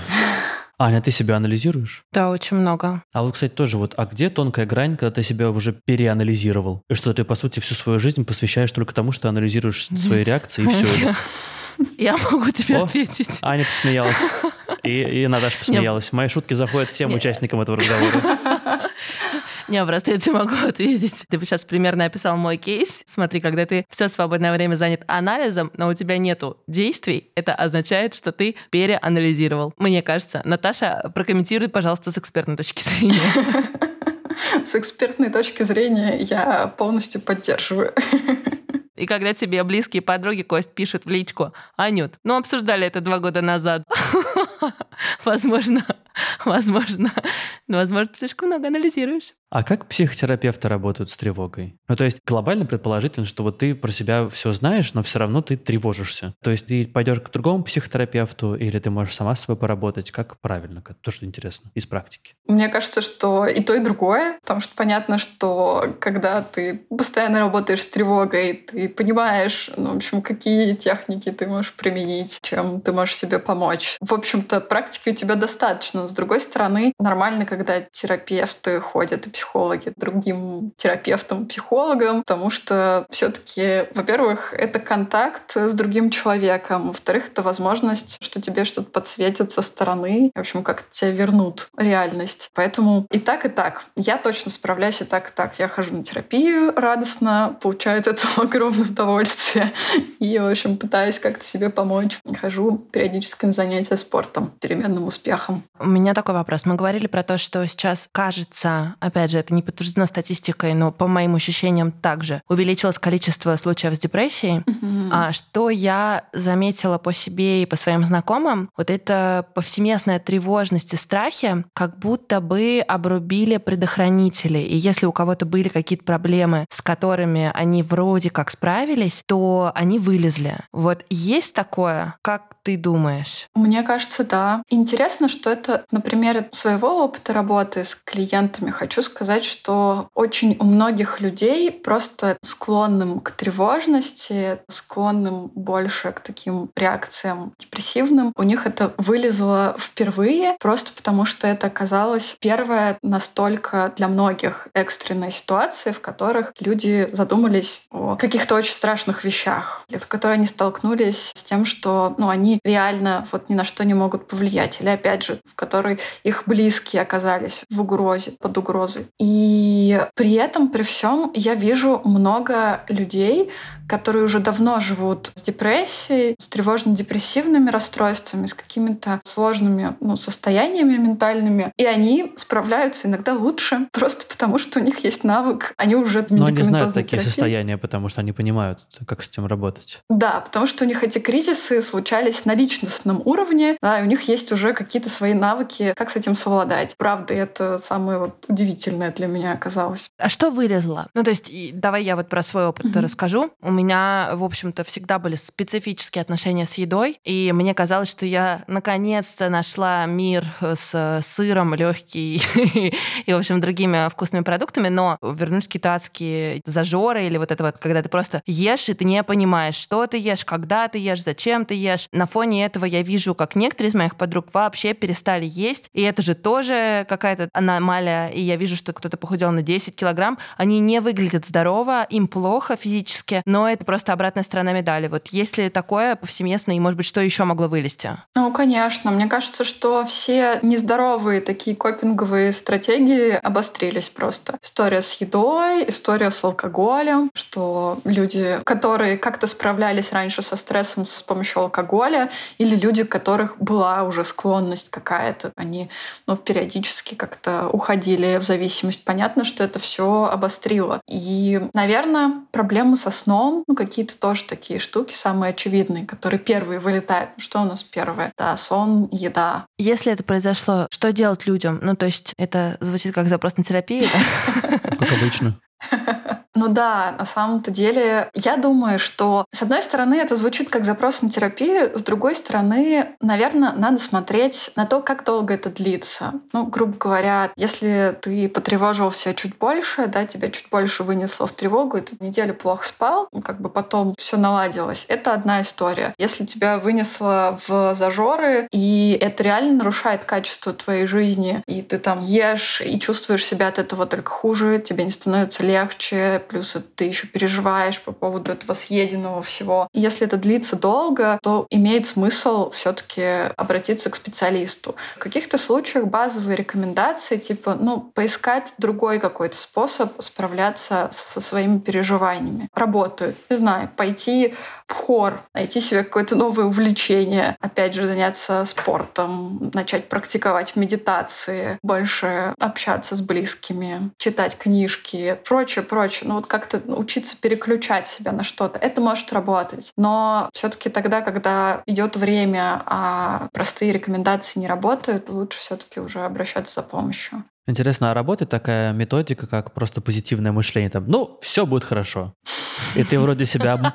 Аня, ты себя анализируешь? Да, очень много. А вот, кстати, тоже вот, а где тонкая грань, когда ты себя уже переанализировал? И что ты, по сути, всю свою жизнь посвящаешь только тому, что анализируешь свои реакции и все. Я могу тебе О, ответить. Аня посмеялась. И, и Наташа посмеялась. Мои шутки заходят всем участникам этого разговора. Не, просто я тебе могу ответить. Ты сейчас примерно описал мой кейс. Смотри, когда ты все свободное время занят анализом, но у тебя нету действий, это означает, что ты переанализировал. Мне кажется. Наташа, прокомментируй, пожалуйста, с экспертной точки зрения. С экспертной точки зрения я полностью поддерживаю. И когда тебе близкие подруги Кость пишут в личку, Анют, ну обсуждали это два года назад. Возможно, возможно, возможно, ты слишком много анализируешь. А как психотерапевты работают с тревогой? Ну, то есть глобально предположительно, что вот ты про себя все знаешь, но все равно ты тревожишься. То есть ты пойдешь к другому психотерапевту или ты можешь сама с собой поработать. Как правильно? Как, то, что интересно из практики. Мне кажется, что и то, и другое. Потому что понятно, что когда ты постоянно работаешь с тревогой, ты понимаешь, ну, в общем, какие техники ты можешь применить, чем ты можешь себе помочь. В общем-то, практики у тебя достаточно. С другой стороны, нормально, когда терапевты ходят и психологи другим терапевтам, психологам, потому что все-таки, во-первых, это контакт с другим человеком, во-вторых, это возможность, что тебе что-то подсветит со стороны, в общем, как тебя вернут реальность. Поэтому и так, и так. Я точно справляюсь и так, и так. Я хожу на терапию радостно, получаю от этого огромное удовольствие и, в общем, пытаюсь как-то себе помочь. Хожу периодически на занятия спортом, переменным успехом. У меня такой вопрос. Мы говорили про то, что сейчас кажется, опять же, это не подтверждено статистикой, но по моим ощущениям также увеличилось количество случаев с депрессией. Mm-hmm. А что я заметила по себе и по своим знакомым, вот это повсеместная тревожность и страхи, как будто бы обрубили предохранители. И если у кого-то были какие-то проблемы, с которыми они вроде как справились, то они вылезли. Вот есть такое? Как ты думаешь? Мне кажется, да. Интересно, что это, например, своего опыта работы с клиентами хочу сказать, что очень у многих людей просто склонным к тревожности, склонным больше к таким реакциям депрессивным, у них это вылезло впервые, просто потому что это оказалось первая настолько для многих экстренная ситуация, в которых люди задумались о каких-то очень страшных вещах, в которой они столкнулись с тем, что ну, они реально вот ни на что не могут повлиять. Или опять же, в которой их близкие оказались в угрозе, под угрозой. И при этом, при всем, я вижу много людей, которые уже давно живут с депрессией, с тревожно-депрессивными расстройствами, с какими-то сложными ну, состояниями ментальными. И они справляются иногда лучше, просто потому что у них есть навык, они уже в Но они знают такие терапии. состояния, потому что они понимают, как с этим работать. Да, потому что у них эти кризисы случались на личностном уровне, да, у них есть уже какие-то свои навыки, как с этим совладать. Правда, это самое вот удивительное для меня оказалось. А что вылезло? Ну, то есть, давай я вот про свой опыт mm-hmm. расскажу. У меня в общем-то, всегда были специфические отношения с едой, и мне казалось, что я наконец-то нашла мир с сыром, легкий и, в общем, другими вкусными продуктами, но вернусь какие-то адские зажоры или вот это вот, когда ты просто ешь, и ты не понимаешь, что ты ешь, когда ты ешь, зачем ты ешь. На фоне этого я вижу, как некоторые из моих подруг вообще перестали есть, и это же тоже какая-то аномалия, и я вижу, что кто-то похудел на 10 килограмм, они не выглядят здорово, им плохо физически, но это просто обратная сторона медали. Вот есть ли такое повсеместно, и, может быть, что еще могло вылезти? Ну, конечно. Мне кажется, что все нездоровые такие копинговые стратегии обострились просто. История с едой, история с алкоголем, что люди, которые как-то справлялись раньше со стрессом с помощью алкоголя, или люди, у которых была уже склонность какая-то, они ну, периодически как-то уходили в зависимость. Понятно, что это все обострило. И, наверное, проблемы со сном ну, какие-то тоже такие штуки самые очевидные, которые первые вылетают. Ну, что у нас первое? Да, сон, еда. Если это произошло, что делать людям? Ну, то есть это звучит как запрос на терапию, да? Как обычно. Ну да, на самом-то деле, я думаю, что с одной стороны это звучит как запрос на терапию, с другой стороны, наверное, надо смотреть на то, как долго это длится. Ну, грубо говоря, если ты потревожился чуть больше, да, тебя чуть больше вынесло в тревогу, и ты неделю плохо спал, ну, как бы потом все наладилось, это одна история. Если тебя вынесло в зажоры, и это реально нарушает качество твоей жизни, и ты там ешь и чувствуешь себя от этого только хуже, тебе не становится легче, плюс ты еще переживаешь по поводу этого съеденного всего. И если это длится долго, то имеет смысл все-таки обратиться к специалисту. В каких-то случаях базовые рекомендации, типа, ну, поискать другой какой-то способ справляться со своими переживаниями. Работают. Не знаю, пойти в хор, найти себе какое-то новое увлечение, опять же, заняться спортом, начать практиковать медитации, больше общаться с близкими, читать книжки, прочее, прочее. Ну вот как-то учиться переключать себя на что-то. Это может работать. Но все-таки тогда, когда идет время, а простые рекомендации не работают, лучше все-таки уже обращаться за помощью. Интересно, а работает такая методика, как просто позитивное мышление? Там, ну, все будет хорошо. И ты вроде себя,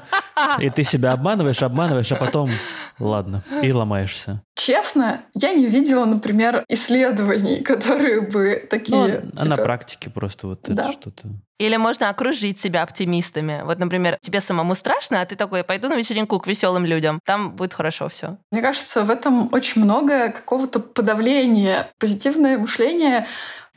и ты себя обманываешь, обманываешь, а потом, ладно, и ломаешься. Честно, я не видела, например, исследований, которые бы такие... Ну, типа... а на типа практике просто вот да. это что-то... Или можно окружить себя оптимистами. Вот, например, тебе самому страшно, а ты такой, пойду на вечеринку к веселым людям, там будет хорошо все. Мне кажется, в этом очень много какого-то подавления. Позитивное мышление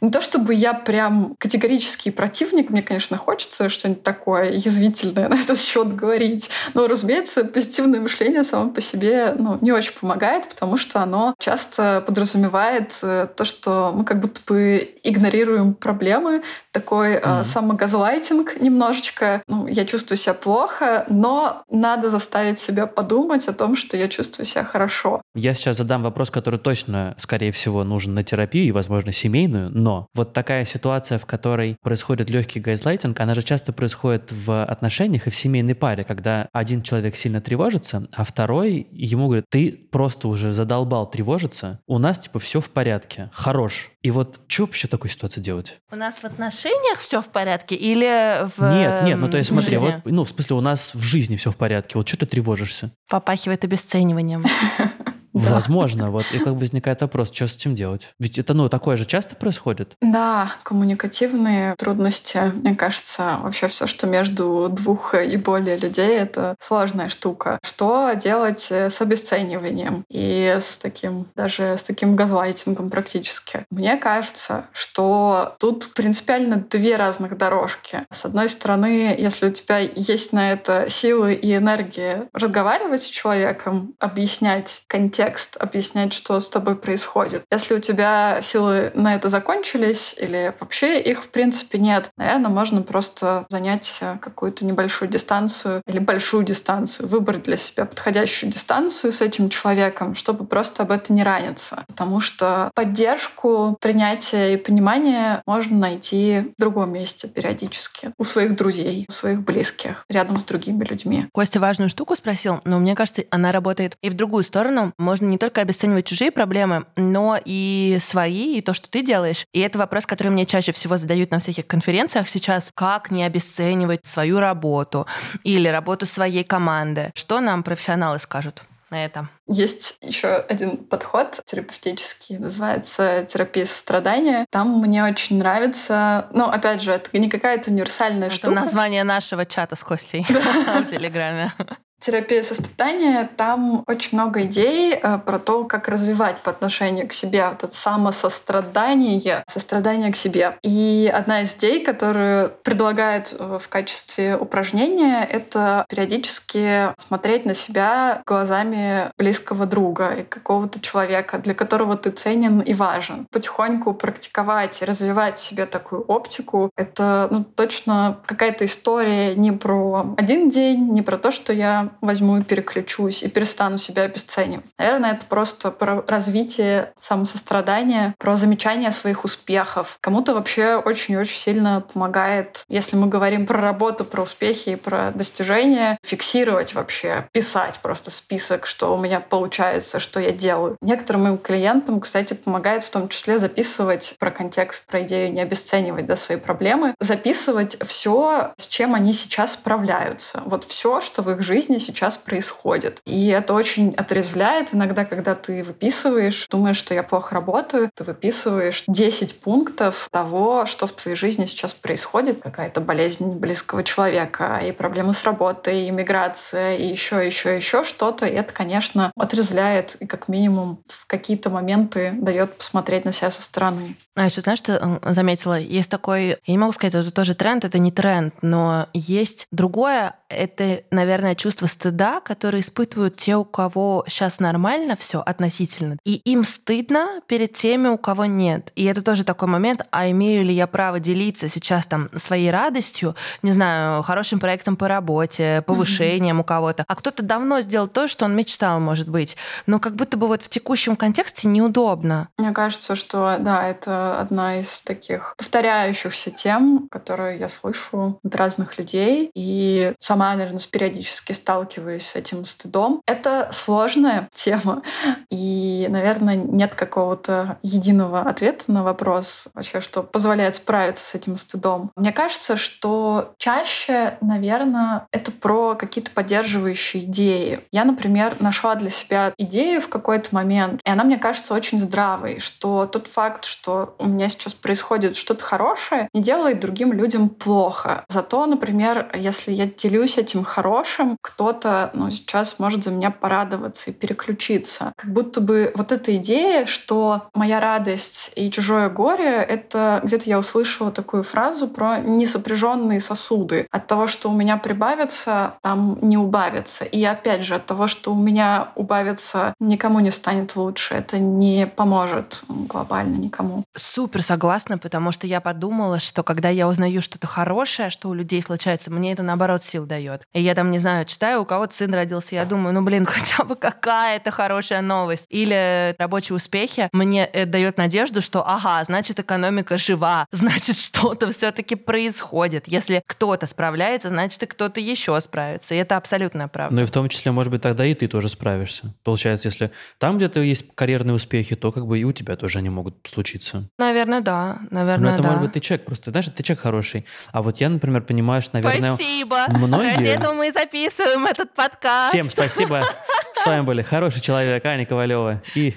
не то чтобы я прям категорический противник, мне, конечно, хочется что-нибудь такое язвительное на этот счет говорить. Но, разумеется, позитивное мышление само по себе ну, не очень помогает, потому что оно часто подразумевает э, то, что мы как будто бы игнорируем проблемы, такой mm-hmm. э, самогазлайтинг немножечко. Ну, я чувствую себя плохо, но надо заставить себя подумать о том, что я чувствую себя хорошо. Я сейчас задам вопрос, который точно, скорее всего, нужен на терапию и, возможно, семейную, но но вот такая ситуация, в которой происходит легкий газлайтинг, она же часто происходит в отношениях и в семейной паре, когда один человек сильно тревожится, а второй ему говорит, ты просто уже задолбал тревожиться, у нас типа все в порядке, хорош. И вот что вообще в такой ситуации делать? У нас в отношениях все в порядке или в Нет, нет, ну то есть смотри, вот, ну в смысле у нас в жизни все в порядке, вот что ты тревожишься? Попахивает обесцениванием. Да. Возможно, вот и как бы возникает вопрос, что с этим делать? Ведь это, ну, такое же часто происходит? Да, коммуникативные трудности, мне кажется, вообще все, что между двух и более людей, это сложная штука. Что делать с обесцениванием и с таким, даже с таким газлайтингом практически? Мне кажется, что тут принципиально две разных дорожки. С одной стороны, если у тебя есть на это силы и энергия разговаривать с человеком, объяснять контекст, контекст, объяснять, что с тобой происходит. Если у тебя силы на это закончились или вообще их в принципе нет, наверное, можно просто занять какую-то небольшую дистанцию или большую дистанцию, выбрать для себя подходящую дистанцию с этим человеком, чтобы просто об этом не раниться. Потому что поддержку, принятие и понимание можно найти в другом месте периодически. У своих друзей, у своих близких, рядом с другими людьми. Костя важную штуку спросил, но мне кажется, она работает и в другую сторону. Можно не только обесценивать чужие проблемы, но и свои, и то, что ты делаешь. И это вопрос, который мне чаще всего задают на всяких конференциях сейчас. Как не обесценивать свою работу или работу своей команды? Что нам профессионалы скажут? на это. Есть еще один подход терапевтический, называется терапия сострадания. Там мне очень нравится, ну, опять же, это не какая-то универсальная это штука. название нашего чата с Костей в Телеграме терапия сострадания, там очень много идей э, про то, как развивать по отношению к себе вот это самосострадание, сострадание к себе. И одна из идей, которую предлагает э, в качестве упражнения, это периодически смотреть на себя глазами близкого друга и какого-то человека, для которого ты ценен и важен. Потихоньку практиковать и развивать себе такую оптику. Это ну, точно какая-то история не про один день, не про то, что я возьму и переключусь и перестану себя обесценивать. Наверное, это просто про развитие самосострадания, про замечание своих успехов. Кому-то вообще очень-очень сильно помогает, если мы говорим про работу, про успехи и про достижения, фиксировать вообще, писать просто список, что у меня получается, что я делаю. Некоторым моим клиентам, кстати, помогает в том числе записывать про контекст, про идею не обесценивать да, свои проблемы, записывать все, с чем они сейчас справляются. Вот все, что в их жизни сейчас происходит. И это очень отрезвляет иногда, когда ты выписываешь, думаешь, что я плохо работаю, ты выписываешь 10 пунктов того, что в твоей жизни сейчас происходит, какая-то болезнь близкого человека, и проблемы с работой, и миграция, и еще, еще, еще что-то. И это, конечно, отрезвляет и как минимум в какие-то моменты дает посмотреть на себя со стороны. А еще знаешь, что заметила? Есть такой, я не могу сказать, это тоже тренд, это не тренд, но есть другое, это, наверное, чувство стыда, которые испытывают те, у кого сейчас нормально все относительно. И им стыдно перед теми, у кого нет. И это тоже такой момент, а имею ли я право делиться сейчас там своей радостью, не знаю, хорошим проектом по работе, повышением у кого-то. А кто-то давно сделал то, что он мечтал, может быть. Но как будто бы вот в текущем контексте неудобно. Мне кажется, что да, это одна из таких повторяющихся тем, которые я слышу от разных людей. И сама, наверное, периодически сталкиваюсь с этим стыдом. Это сложная тема, и, наверное, нет какого-то единого ответа на вопрос вообще, что позволяет справиться с этим стыдом. Мне кажется, что чаще, наверное, это про какие-то поддерживающие идеи. Я, например, нашла для себя идею в какой-то момент, и она мне кажется очень здравой, что тот факт, что у меня сейчас происходит что-то хорошее, не делает другим людям плохо. Зато, например, если я делюсь этим хорошим, кто кто-то ну, сейчас может за меня порадоваться и переключиться. Как будто бы вот эта идея, что моя радость и чужое горе — это где-то я услышала такую фразу про несопряженные сосуды. От того, что у меня прибавится, там не убавится. И опять же, от того, что у меня убавится, никому не станет лучше. Это не поможет глобально никому. Супер согласна, потому что я подумала, что когда я узнаю что-то хорошее, что у людей случается, мне это наоборот сил дает. И я там, не знаю, читаю кого-то сын родился, я думаю, ну, блин, хотя бы какая-то хорошая новость. Или рабочие успехи мне это дает надежду, что, ага, значит, экономика жива, значит, что-то все-таки происходит. Если кто-то справляется, значит, и кто-то еще справится. И это абсолютная правда. Ну и в том числе, может быть, тогда и ты тоже справишься. Получается, если там где-то есть карьерные успехи, то как бы и у тебя тоже они могут случиться. Наверное, да. Наверное, Но это, да. может быть, ты человек просто, знаешь, ты человек хороший. А вот я, например, понимаю, что, наверное, Спасибо. многие... Ради этого мы записываем этот подкаст. Всем спасибо. С вами были хороший человек Аня Ковалева и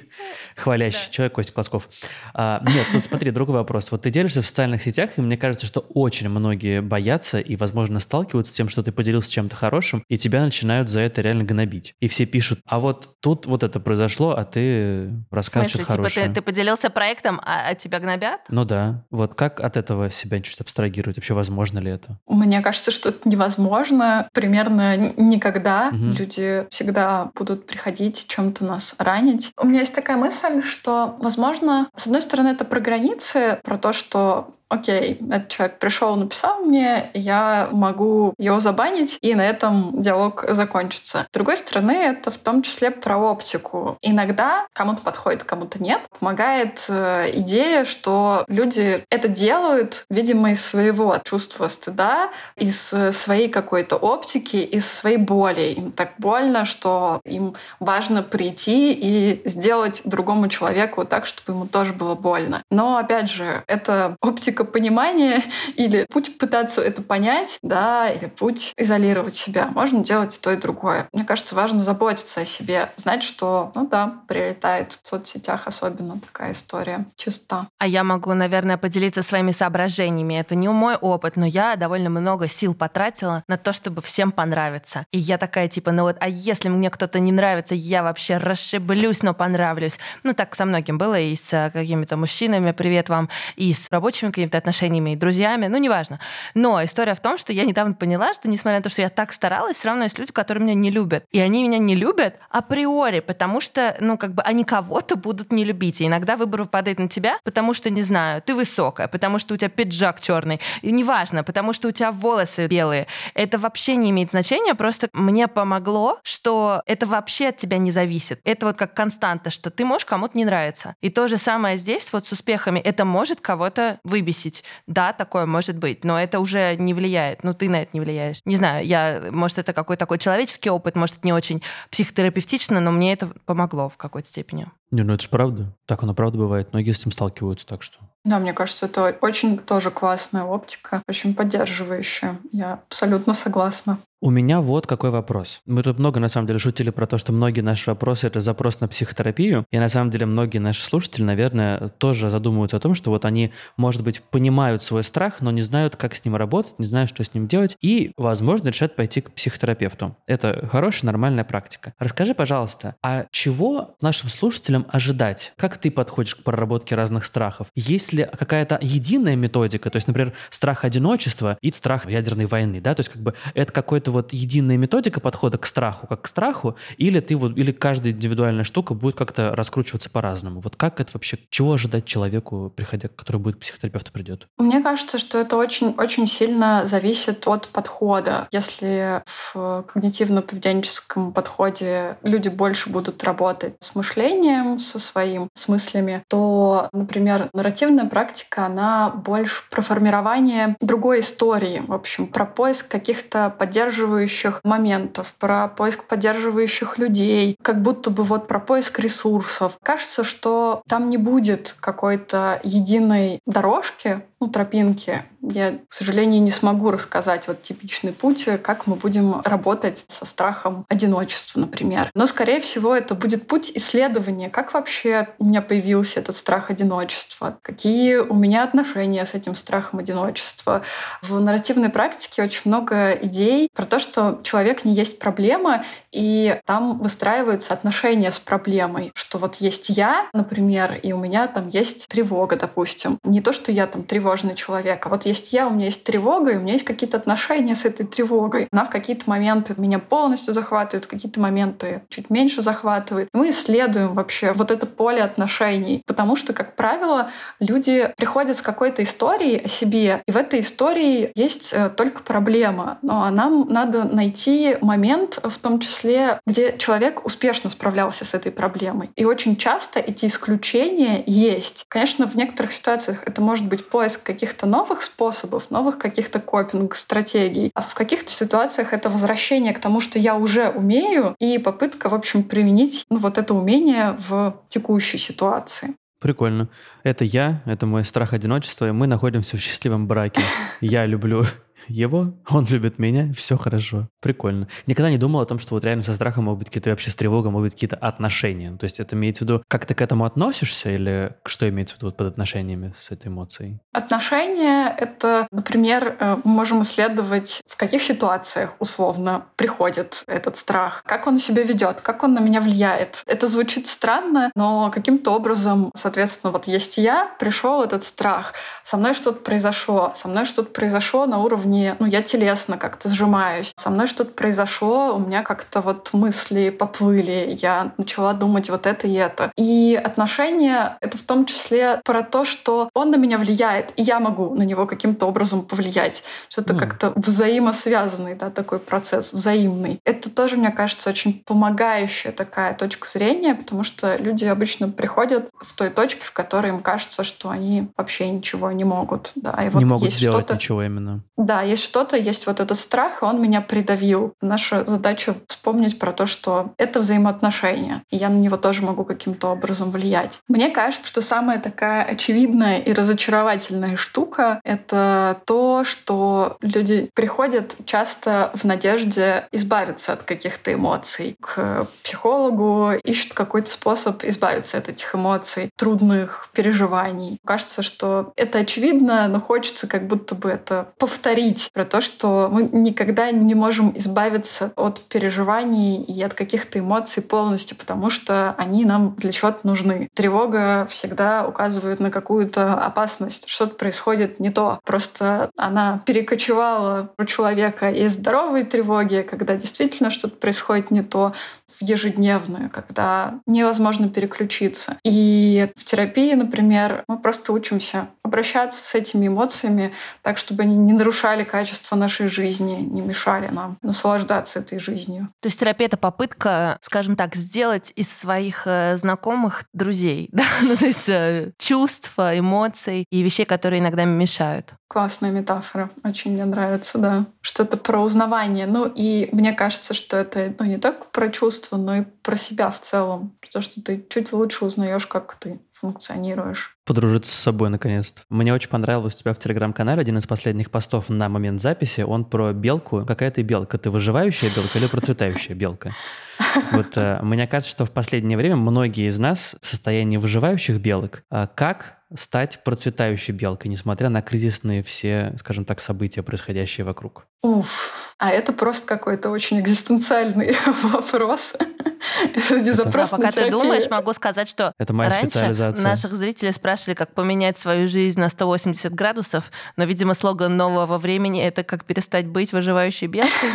хвалящий человек Костя Класков. А, нет, тут смотри, другой вопрос. Вот ты делишься в социальных сетях, и мне кажется, что очень многие боятся и, возможно, сталкиваются с тем, что ты поделился чем-то хорошим, и тебя начинают за это реально гнобить. И все пишут, а вот тут вот это произошло, а ты рассказываешь что-то типа хорошее. Ты, ты поделился проектом, а, а тебя гнобят? Ну да. Вот как от этого себя чуть абстрагировать? Вообще возможно ли это? Мне кажется, что это невозможно. Примерно никогда. Угу. Люди всегда будут приходить чем-то нас ранить. У меня есть такая мысль, что, возможно, с одной стороны, это про границы, про то, что окей, этот человек пришел, написал мне, я могу его забанить, и на этом диалог закончится. С другой стороны, это в том числе про оптику. Иногда кому-то подходит, кому-то нет. Помогает э, идея, что люди это делают, видимо, из своего чувства стыда, из своей какой-то оптики, из своей боли. Им так больно, что им важно прийти и сделать другому человеку так, чтобы ему тоже было больно. Но, опять же, это оптика только понимание или путь пытаться это понять, да, или путь изолировать себя. Можно делать то и другое. Мне кажется, важно заботиться о себе, знать, что, ну да, прилетает в соцсетях особенно такая история чиста. А я могу, наверное, поделиться своими соображениями. Это не мой опыт, но я довольно много сил потратила на то, чтобы всем понравиться. И я такая типа, ну вот, а если мне кто-то не нравится, я вообще расшиблюсь, но понравлюсь. Ну так со многим было и с какими-то мужчинами, привет вам, и с рабочими какими-то отношениями и друзьями, ну, неважно. Но история в том, что я недавно поняла, что, несмотря на то, что я так старалась, все равно есть люди, которые меня не любят. И они меня не любят априори, потому что, ну, как бы они кого-то будут не любить. И иногда выбор выпадает на тебя, потому что, не знаю, ты высокая, потому что у тебя пиджак черный. И неважно, потому что у тебя волосы белые. Это вообще не имеет значения, просто мне помогло, что это вообще от тебя не зависит. Это вот как константа, что ты можешь кому-то не нравиться. И то же самое здесь вот с успехами. Это может кого-то выбесить. Да, такое может быть, но это уже не влияет. Ну, ты на это не влияешь. Не знаю, я, может, это какой-то такой человеческий опыт, может, это не очень психотерапевтично, но мне это помогло в какой-то степени. Не, ну это же правда. Так оно правда бывает. Многие с этим сталкиваются, так что... Да, мне кажется, это очень тоже классная оптика, очень поддерживающая. Я абсолютно согласна. У меня вот какой вопрос. Мы тут много, на самом деле, шутили про то, что многие наши вопросы — это запрос на психотерапию. И на самом деле многие наши слушатели, наверное, тоже задумываются о том, что вот они, может быть, понимают свой страх, но не знают, как с ним работать, не знают, что с ним делать, и, возможно, решат пойти к психотерапевту. Это хорошая, нормальная практика. Расскажи, пожалуйста, а чего нашим слушателям ожидать? Как ты подходишь к проработке разных страхов? Есть ли какая-то единая методика? То есть, например, страх одиночества и страх ядерной войны, да? То есть, как бы это какой-то вот единая методика подхода к страху, как к страху, или ты вот, или каждая индивидуальная штука будет как-то раскручиваться по-разному. Вот как это вообще, чего ожидать человеку, приходя, который будет к психотерапевту придет? Мне кажется, что это очень, очень сильно зависит от подхода. Если в когнитивно-поведенческом подходе люди больше будут работать с мышлением, со своим, с мыслями, то, например, нарративная практика, она больше про формирование другой истории, в общем, про поиск каких-то поддерживающих моментов, про поиск поддерживающих людей, как будто бы вот про поиск ресурсов. Кажется, что там не будет какой-то единой дорожки, ну, тропинки. Я, к сожалению, не смогу рассказать вот типичный путь, как мы будем работать со страхом одиночества, например. Но, скорее всего, это будет путь исследования, как вообще у меня появился этот страх одиночества, какие у меня отношения с этим страхом одиночества. В нарративной практике очень много идей про то, что человек не есть проблема, и там выстраиваются отношения с проблемой, что вот есть я, например, и у меня там есть тревога, допустим. Не то, что я там тревога тревожный человек. А вот есть я, у меня есть тревога, и у меня есть какие-то отношения с этой тревогой. Она в какие-то моменты меня полностью захватывает, в какие-то моменты чуть меньше захватывает. Мы исследуем вообще вот это поле отношений, потому что, как правило, люди приходят с какой-то историей о себе, и в этой истории есть э, только проблема. Но нам надо найти момент, в том числе, где человек успешно справлялся с этой проблемой. И очень часто эти исключения есть. Конечно, в некоторых ситуациях это может быть поиск каких-то новых способов, новых каких-то копинг-стратегий. А в каких-то ситуациях это возвращение к тому, что я уже умею, и попытка, в общем, применить ну, вот это умение в текущей ситуации. Прикольно. Это я, это мой страх одиночества, и мы находимся в счастливом браке. Я люблю его, он любит меня, все хорошо. Прикольно. Никогда не думал о том, что вот реально со страхом могут быть какие-то вообще с тревогой, могут быть какие-то отношения. То есть это имеется в виду, как ты к этому относишься или что имеется в виду вот под отношениями с этой эмоцией? Отношения — это, например, э, мы можем исследовать, в каких ситуациях условно приходит этот страх, как он себя ведет, как он на меня влияет. Это звучит странно, но каким-то образом, соответственно, вот есть я, пришел этот страх, со мной что-то произошло, со мной что-то произошло на уровне, ну, я телесно как-то сжимаюсь, со мной что-то произошло, у меня как-то вот мысли поплыли, я начала думать вот это и это. И отношения — это в том числе про то, что он на меня влияет, и я могу на него каким-то образом повлиять. Что-то mm. как-то взаимосвязанный, да, такой процесс, взаимный. Это тоже, мне кажется, очень помогающая такая точка зрения, потому что люди обычно приходят в той точке, в которой им кажется, что они вообще ничего не могут. Да, и вот не могут сделать ничего именно. Да, есть что-то, есть вот этот страх, и он меня придавил. Наша задача вспомнить про то, что это взаимоотношения, и я на него тоже могу каким-то образом влиять. Мне кажется, что самая такая очевидная и разочаровательная штука — это то, что люди приходят часто в надежде избавиться от каких-то эмоций. К психологу ищут какой-то способ избавиться от этих эмоций, трудных переживаний. Кажется, что это очевидно, но хочется как будто бы это повторить про то, что мы никогда не можем избавиться от переживаний и от каких-то эмоций полностью, потому что они нам для чего-то нужны. Тревога всегда указывает на какую-то опасность. Что-то происходит не то. Просто она перекочевала у человека из здоровой тревоги, когда действительно что-то происходит не то, в ежедневную, когда невозможно переключиться. И в терапии, например, мы просто учимся обращаться с этими эмоциями так, чтобы они не нарушали качество нашей жизни, не мешали нам наслаждаться этой жизнью. То есть терапия — это попытка, скажем так, сделать из своих э, знакомых друзей, да? ну, то есть э, чувств, эмоций и вещей, которые иногда мешают. Классная метафора, очень мне нравится, да. Что-то про узнавание. Ну и мне кажется, что это ну, не только про чувства, но и про себя в целом. Потому что ты чуть лучше узнаешь, как ты функционируешь. Подружиться с собой, наконец-то. Мне очень понравилось у тебя в Телеграм-канале один из последних постов на момент записи. Он про белку. Какая ты белка? Ты выживающая белка или процветающая белка? Вот э, мне кажется, что в последнее время многие из нас в состоянии выживающих белок. А как стать процветающей белкой, несмотря на кризисные все, скажем так, события, происходящие вокруг? Уф, а это просто какой-то очень экзистенциальный вопрос. Это не запрос а пока ты думаешь, могу сказать, что это моя раньше специализация. наших зрителей спрашивали, как поменять свою жизнь на 180 градусов, но, видимо, слоган нового времени — это как перестать быть выживающей белкой.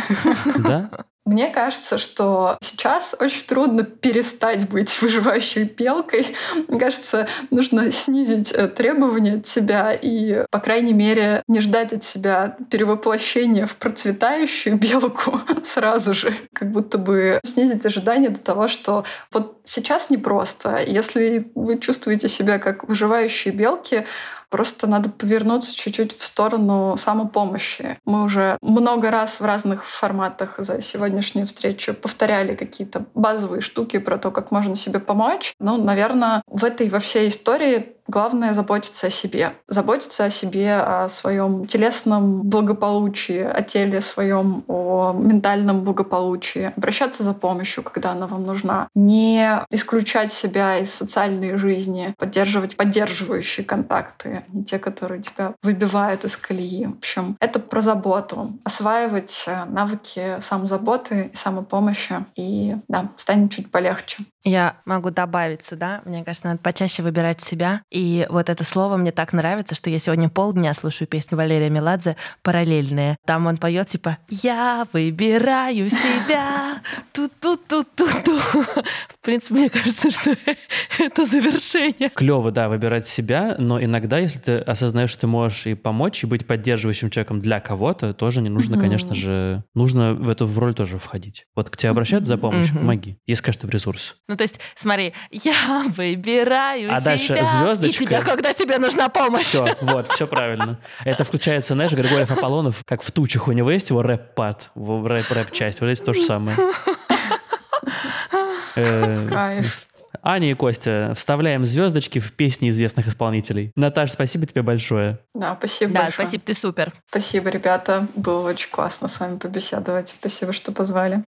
Да? Мне кажется, что сейчас очень трудно перестать быть выживающей белкой. Мне кажется, нужно снизить э, требования от себя и, по крайней мере, не ждать от себя перевоплощения в процветающую белку сразу же. Как будто бы снизить ожидания до того, что вот сейчас непросто. Если вы чувствуете себя как выживающие белки, Просто надо повернуться чуть-чуть в сторону самопомощи. Мы уже много раз в разных форматах за сегодняшнюю встречу повторяли какие-то базовые штуки про то, как можно себе помочь. Ну, наверное, в этой во всей истории Главное заботиться о себе. Заботиться о себе, о своем телесном благополучии, о теле своем, о ментальном благополучии. Обращаться за помощью, когда она вам нужна. Не исключать себя из социальной жизни. Поддерживать поддерживающие контакты, а не те, которые тебя выбивают из колеи. В общем, это про заботу. Осваивать э, навыки самозаботы и самопомощи. И да, станет чуть полегче. Я могу добавить сюда. Мне кажется, надо почаще выбирать себя. И вот это слово мне так нравится, что я сегодня полдня слушаю песню Валерия Меладзе «Параллельные». Там он поет типа «Я выбираю себя, ту-ту-ту-ту-ту». В принципе, мне кажется, что это завершение. Клево, да, выбирать себя, но иногда, если ты осознаешь, что ты можешь и помочь, и быть поддерживающим человеком для кого-то, тоже не нужно, конечно же, нужно в эту в роль тоже входить. Вот к тебе обращаются за помощью, помоги. Есть, конечно, в ресурс. Ну, то есть, смотри, я выбираю а себя дальше звездочка. и тебя, когда тебе нужна помощь. Все, вот, все правильно. Это включается, знаешь, Григорьев Аполлонов, как в тучах у него есть его рэп-пад, рэп-рэп-часть. Вот здесь то же самое. Э, Кайф. Аня и Костя, вставляем звездочки в песни известных исполнителей. Наташа, спасибо тебе большое. Да, спасибо Да, большое. спасибо, ты супер. Спасибо, ребята. Было очень классно с вами побеседовать. Спасибо, что позвали.